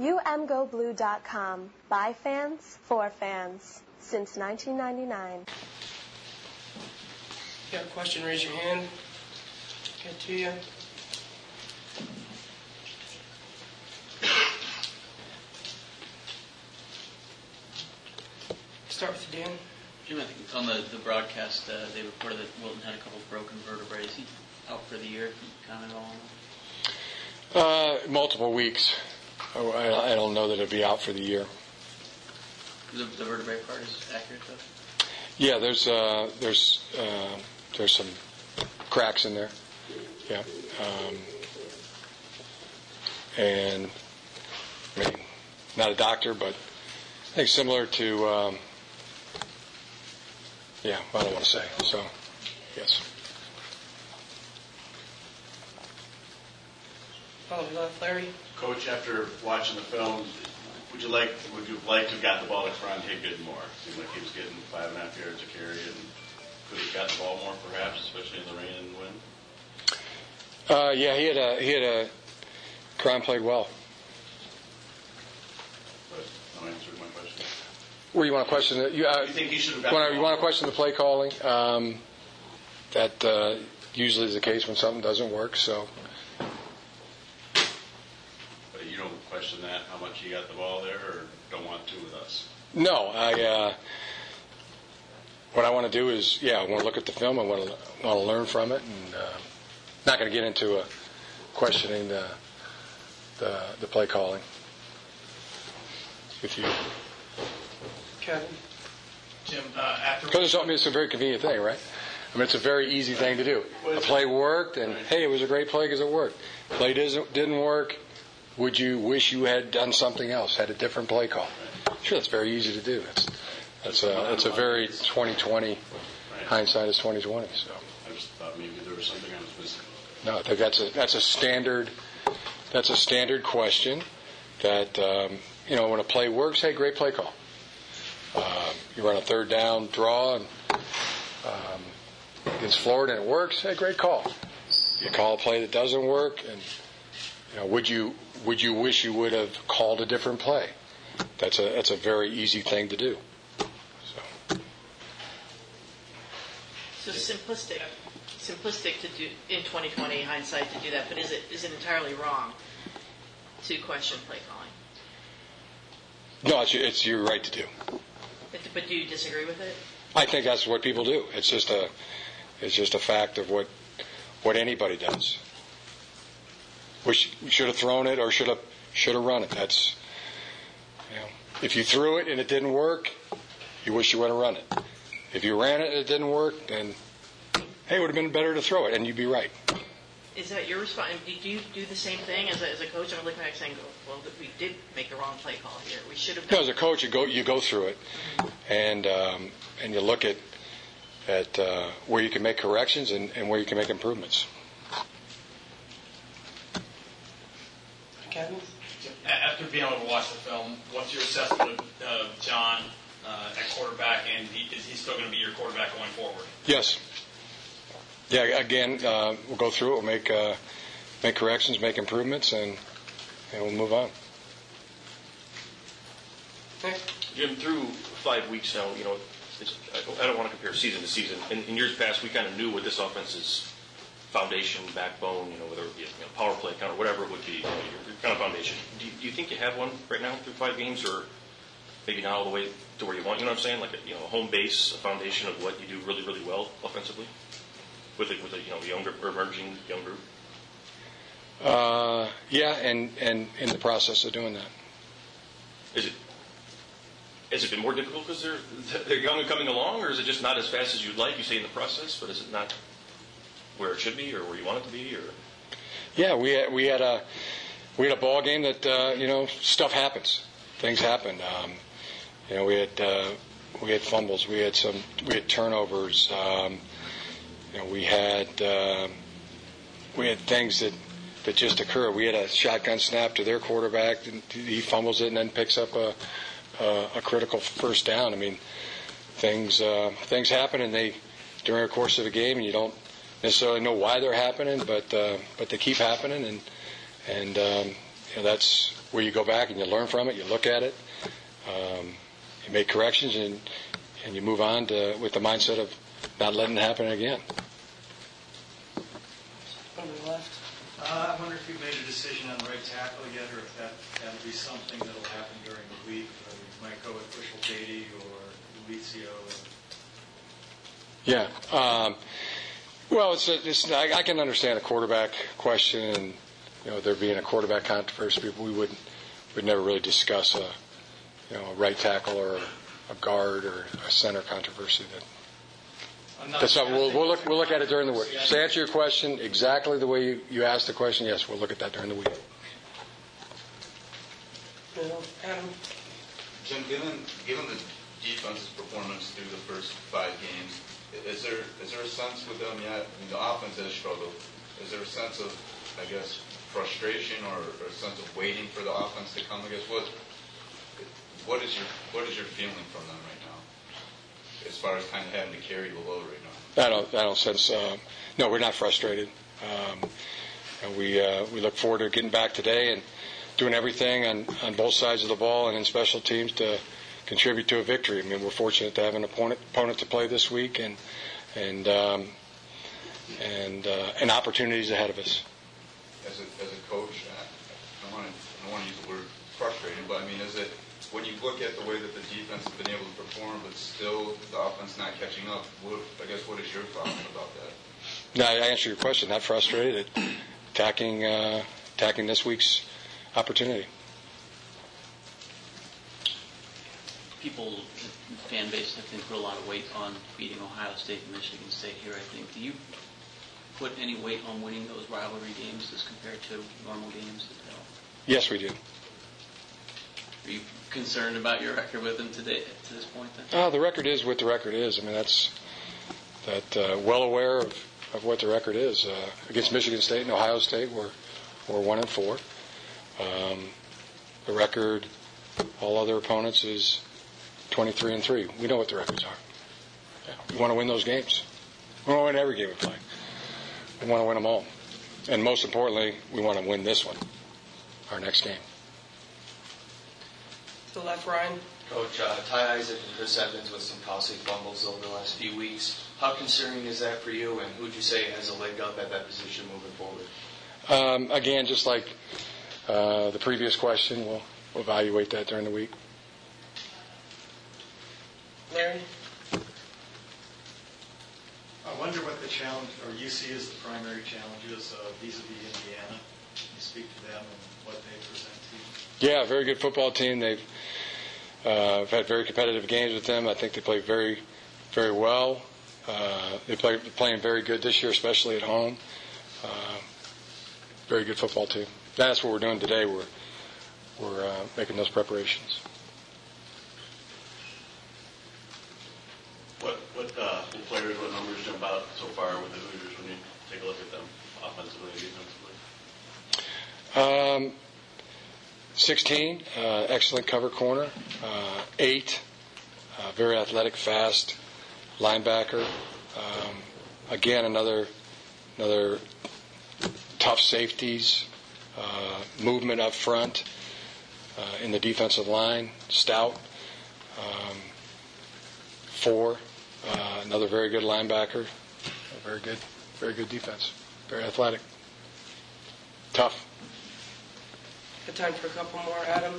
UMGoBlue.com. By fans, for fans. Since 1999. If you have a question, raise your hand. Get to you. Start with Dan. Jim, I think on the, the broadcast, uh, they reported that Wilton had a couple of broken vertebrae. Is he out for the year? Can you comment at all Uh, multiple weeks. Oh, I, I don't know that it'd be out for the year. The, the vertebrae part is accurate, though? Yeah, there's uh, there's uh, there's some cracks in there. Yeah, um, and I mean, not a doctor, but I think similar to. Um, yeah, I don't want to say. So, yes. Follow left, Larry. Coach, after watching the film, would you like would you like to have got the ball to Karan Higdon more? Seemed like he was getting five and a half yards a carry, and could have got the ball more, perhaps, especially in the rain and wind. Uh, yeah, he had a he had a crime played well. But no answer to my question. Where you want to question it? You, uh, You think he should have got wanna- the you want to question the play calling? Um, that uh, usually is the case when something doesn't work. So But you don't question that how much he got the ball there, or don't want to with us. no, I. Uh, what I want to do is, yeah, I want to look at the film. I want to want to learn from it, and uh, not going to get into uh, questioning the, the the play calling with you Kevin. Jim, uh, after because it's, I mean, it's a very convenient thing, right? I mean, it's a very easy thing to do. A play worked, and hey, it was a great play because it worked. Play doesn't didn't work. Would you wish you had done something else, had a different play call? Sure, that's very easy to do. That's that's a that's a very 2020 hindsight is 2020. So I just thought maybe there was something I was missing. no, I think that's a that's a standard that's a standard question that um, you know when a play works, hey, great play call. Uh, you run a third down draw and um, against Florida and it works, hey, great call. You call a play that doesn't work, and you know, would you would you wish you would have called a different play? That's a that's a very easy thing to do. So So simplistic, simplistic to do in 2020 hindsight to do that, but is it is it entirely wrong to question play calling? no, it's it's your right to do. But, but do you disagree with it? I think that's what people do. It's just a it's just a fact of what what anybody does. We should have thrown it or should have should have run it. That's you know, if you threw it and it didn't work, you wish you would have run it. If you ran it and it didn't work, then hey, it would have been better to throw it, and you'd be right. Is that your response? Do you do the same thing as a, as a coach? I'm looking back saying, well, we did make the wrong play call here. We should have No, done as a coach, you go you go through it, and um, and you look at at uh, where you can make corrections and, and where you can make improvements. Kevin. After being able to watch the film, what's your assessment of uh, John uh, at quarterback, and he, is he still going to be your quarterback going forward? Yes. Yeah. Again, uh, we'll go through it. We'll make uh, make corrections, make improvements, and and we'll move on. Nick. Jim, through five weeks now, you know, it's, I don't- I don't want to compare season to season. In, in years past, we kind of knew what this offense's foundation, backbone, you know, whether it be you know, power play, counter, whatever it would be, you know, your, your kind of foundation. Do you, do you think you have one right now through five games, or maybe not all the way to where you want? You know what I'm saying? Like a, you know, a home base, a foundation of what you do really, really well offensively, with a, with a you know younger or emerging young group. Uh, yeah, and and in the process of doing that. Is it has it been more difficult because they're they're young and coming along, or is it just not as fast as you'd like? You say in the process, but is it not where it should be or where you want it to be? Or Yeah, we had, we had a we had a ball game that uh, you know stuff happens, things happen. Um, you know, we had uh, we had fumbles, we had some we had turnovers. Um, you know, we had um, we had things that that just occur. We had a shotgun snap to their quarterback, and he fumbles it and then picks up a a, a critical first down. I mean, things uh, things happen, and they during the course of a game, and you don't necessarily know why they're happening, but uh, but they keep happening, and and um, you know, that's where you go back and you learn from it, you look at it, um, you make corrections, and, and you move on to, with the mindset of not letting it happen again. On the left. Uh, I wonder if you've made a decision on right tackle yet, or if that, that'll be something that'll happen during the week, or you might go with Bushel Beatty or Ulizio. Yeah. Um, well, it's, it's I, I can understand a quarterback question, and you know there being a quarterback controversy. but We wouldn't would never really discuss a you know a right tackle or a guard or a center controversy. That I'm not that's something we'll, we'll look we'll look at it during the week. To answer your question exactly the way you, you asked the question, yes, we'll look at that during the week. Middle. Adam. Jim, given, given the defense's performance through the first five games, i- is there, is there a sense with them yet, I mean, the offense has struggled, is there a sense of, I guess, frustration or, or a sense of waiting for the offense to come? I guess, what, what is your, what is your feeling from them right now? As far as kind of having to carry the load right now? I don't, I don't sense. Uh, no, we're not frustrated. Um, and we uh, we look forward to getting back today and doing everything on, on both sides of the ball and in special teams to contribute to a victory. I mean, we're fortunate to have an opponent opponent to play this week and and um, and uh, and opportunities ahead of us. As a, as a coach, I don't want to, I don't want to use the word frustrating, but I mean, is it, when you look at the way that the defense has been able to perform, but still the offense not catching up, what, I guess, what is your thought about that? Now, I answer your question. Not frustrated. Attacking uh, attacking this week's opportunity. People, the fan base, I think, put a lot of weight on beating Ohio State and Michigan State here, I think. Do you put any weight on winning those rivalry games as compared to normal games at all? Yes, we do. Are you concerned about your record with them today, to this point then? Oh, the record is what the record is. I mean, that's that uh, well aware of, of what the record is. Uh, against Michigan State and Ohio State, we're we're one and four. Um, the record, all other opponents is 23 and three. We know what the records are. We want to win those games. We want to win every game we play. We want to win them all, and most importantly, we want to win this one, our next game. To the left, Ryan. Coach, uh, Ty Isaac and Chris Evans with some costly fumbles over the last few weeks. How concerning is that for you, and who'd you say has a leg up at that position moving forward? Um, again, just like uh, the previous question, we'll, we'll evaluate that during the week. Larry. I wonder what the challenge, or you see as the primary challenges uh, vis-à-vis Indiana. Can you speak to them and what they present to you? Yeah, very good football team. They've uh, I've had very competitive games with them. I think they play very, very well. Uh, they play playing very good this year, especially at home. Uh, very good football team. That's what we're doing today. We're we're uh, making those preparations. What, what, uh, what players, what numbers jump out so far with the Hoosiers when you take a look at them offensively and defensively? Um, 16, uh, excellent cover corner. Uh, eight, uh, very athletic, fast linebacker. Um, again, another another tough safeties, uh, movement up front uh, in the defensive line, stout. Um, four, uh, another very good linebacker, very good, very good defense, very athletic, tough. Got time for a couple more, Adam.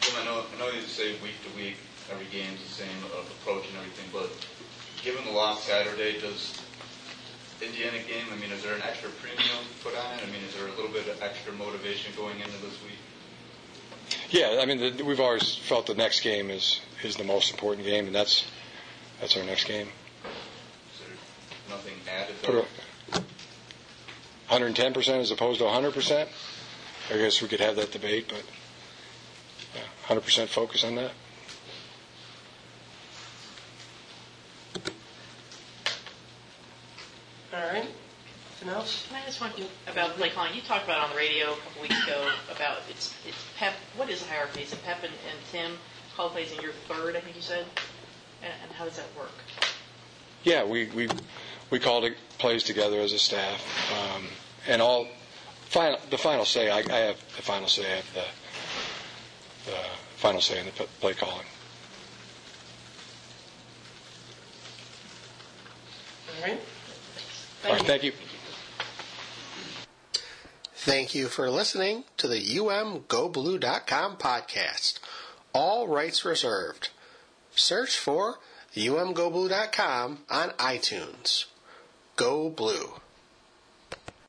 Jim, I know, I know you say week to week, every game's the same uh, approach and everything, but given the loss Saturday, does Indiana game, I mean, is there an extra premium put on it? I mean, is there a little bit of extra motivation going into this week? Yeah, I mean, the, we've always felt the next game is is the most important game, and that's that's our next game. Is there nothing added? Put though? 110 percent as opposed to 100 percent. I guess we could have that debate, but yeah, 100 percent focus on that. All right. Anything else? Can I just want you about play calling? You talked about on the radio a couple weeks ago about it's it's Pep. What is the hierarchy? Is it Pep and, and Tim call plays and you're third? I think you said. And, and how does that work? Yeah, we we we called it plays together as a staff, um, and all final, the final say, I, I have the final say, I have the, the final say in the play calling. All right. All right, thank you. Thank you for listening to the umgoblue.com podcast. All rights reserved. Search for umgoblue.com on iTunes. Go Blue.